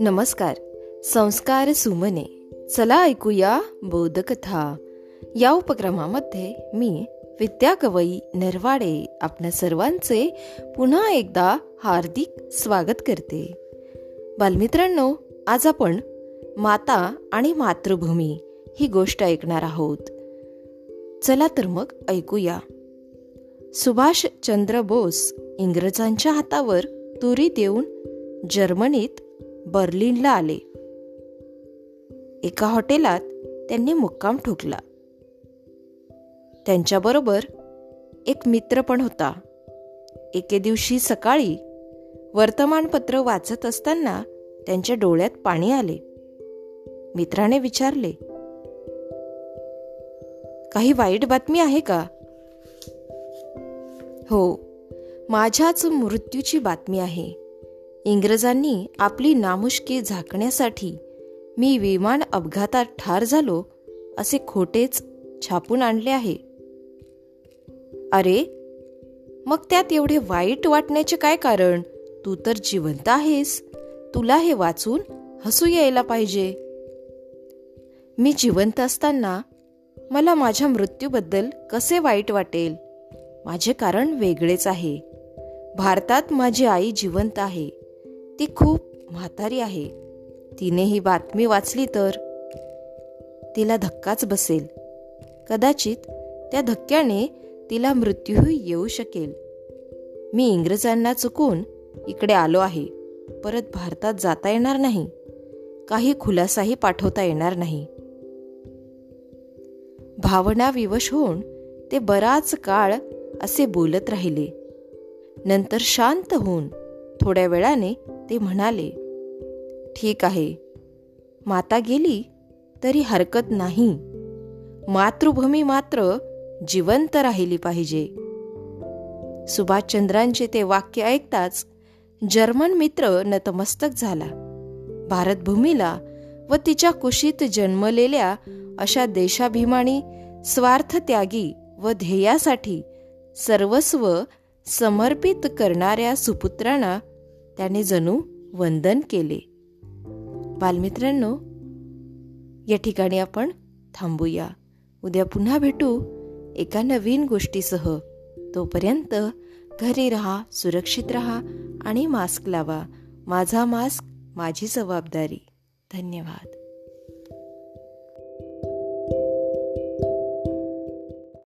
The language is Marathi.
नमस्कार. संस्कार सुमने. चला ऐकूया बोधकथा. या उपक्रमामध्ये मी विद्या कवई नरवाडे आपल्या सर्वांचे पुन्हा एकदा हार्दिक स्वागत करते. बालमित्रांनो आज आपण माता आणि मातृभूमी ही गोष्ट ऐकणार आहोत. चला तर मग ऐकूया. सुभाषचंद्र बोस इंग्रजांच्या हातावर तुरी देऊन जर्मनीत बर्लिनला आले. एका हॉटेलात त्यांनी मुक्काम ठोकला. त्यांच्याबरोबर एक मित्र पण होता. एके दिवशी सकाळी वर्तमानपत्र वाचत असताना त्यांच्या डोळ्यात पाणी आले. मित्राने विचारले काही वाईट बातमी आहे का? हो माझ्याच मृत्यूची बातमी आहे. इंग्रजांनी आपली नामुष्की झाकण्यासाठी मी विमान अपघातात ठार झालो असे खोटेच छापून आणले आहे. अरे मग त्यात एवढे वाईट वाटण्याचे काय कारण? तू तर जिवंत आहेस. तुला हे वाचून हसू यायला पाहिजे. मी जिवंत असताना मला माझ्या मृत्यूबद्दल कसे वाईट वाटेल? माझे कारण वेगळेच आहे. भारतात माझी आई जिवंत आहे. ती खूप म्हातारी आहे. तिने ही बातमी वाचली तर तिला धक्काच बसेल. कदाचित त्या धक्क्याने तिला मृत्यूही येऊ शकेल. मी इंग्रजांना चुकून इकडे आलो आहे. परत भारतात जाता येणार नाही. काही खुलासाही पाठवता येणार नाही. भावना विवश होऊन ते बराच काळ असे बोलत राहिले. नंतर शांत होऊन थोड्या वेळाने ते म्हणाले ठीक आहे. माता गेली तरी हरकत नाही. मातृभूमी मात्र जिवंत राहिली पाहिजे. सुभाषचंद्रांचे ते वाक्य ऐकताच जर्मन मित्र नतमस्तक झाला. भारतभूमीला व तिच्या कुशीत जन्मलेल्या अशा देशाभिमानी स्वार्थत्यागी व ध्येयासाठी सर्वस्व समर्पित करणाऱ्या सुपुत्रांना त्याने जणू वंदन केले. बालमित्रांनो या ठिकाणी आपण थांबूया. उद्या पुन्हा भेटू एका नवीन गोष्टीसह. तोपर्यंत घरी राहा सुरक्षित राहा आणि मास्क लावा. माझा मास्क माझी जबाबदारी. धन्यवाद.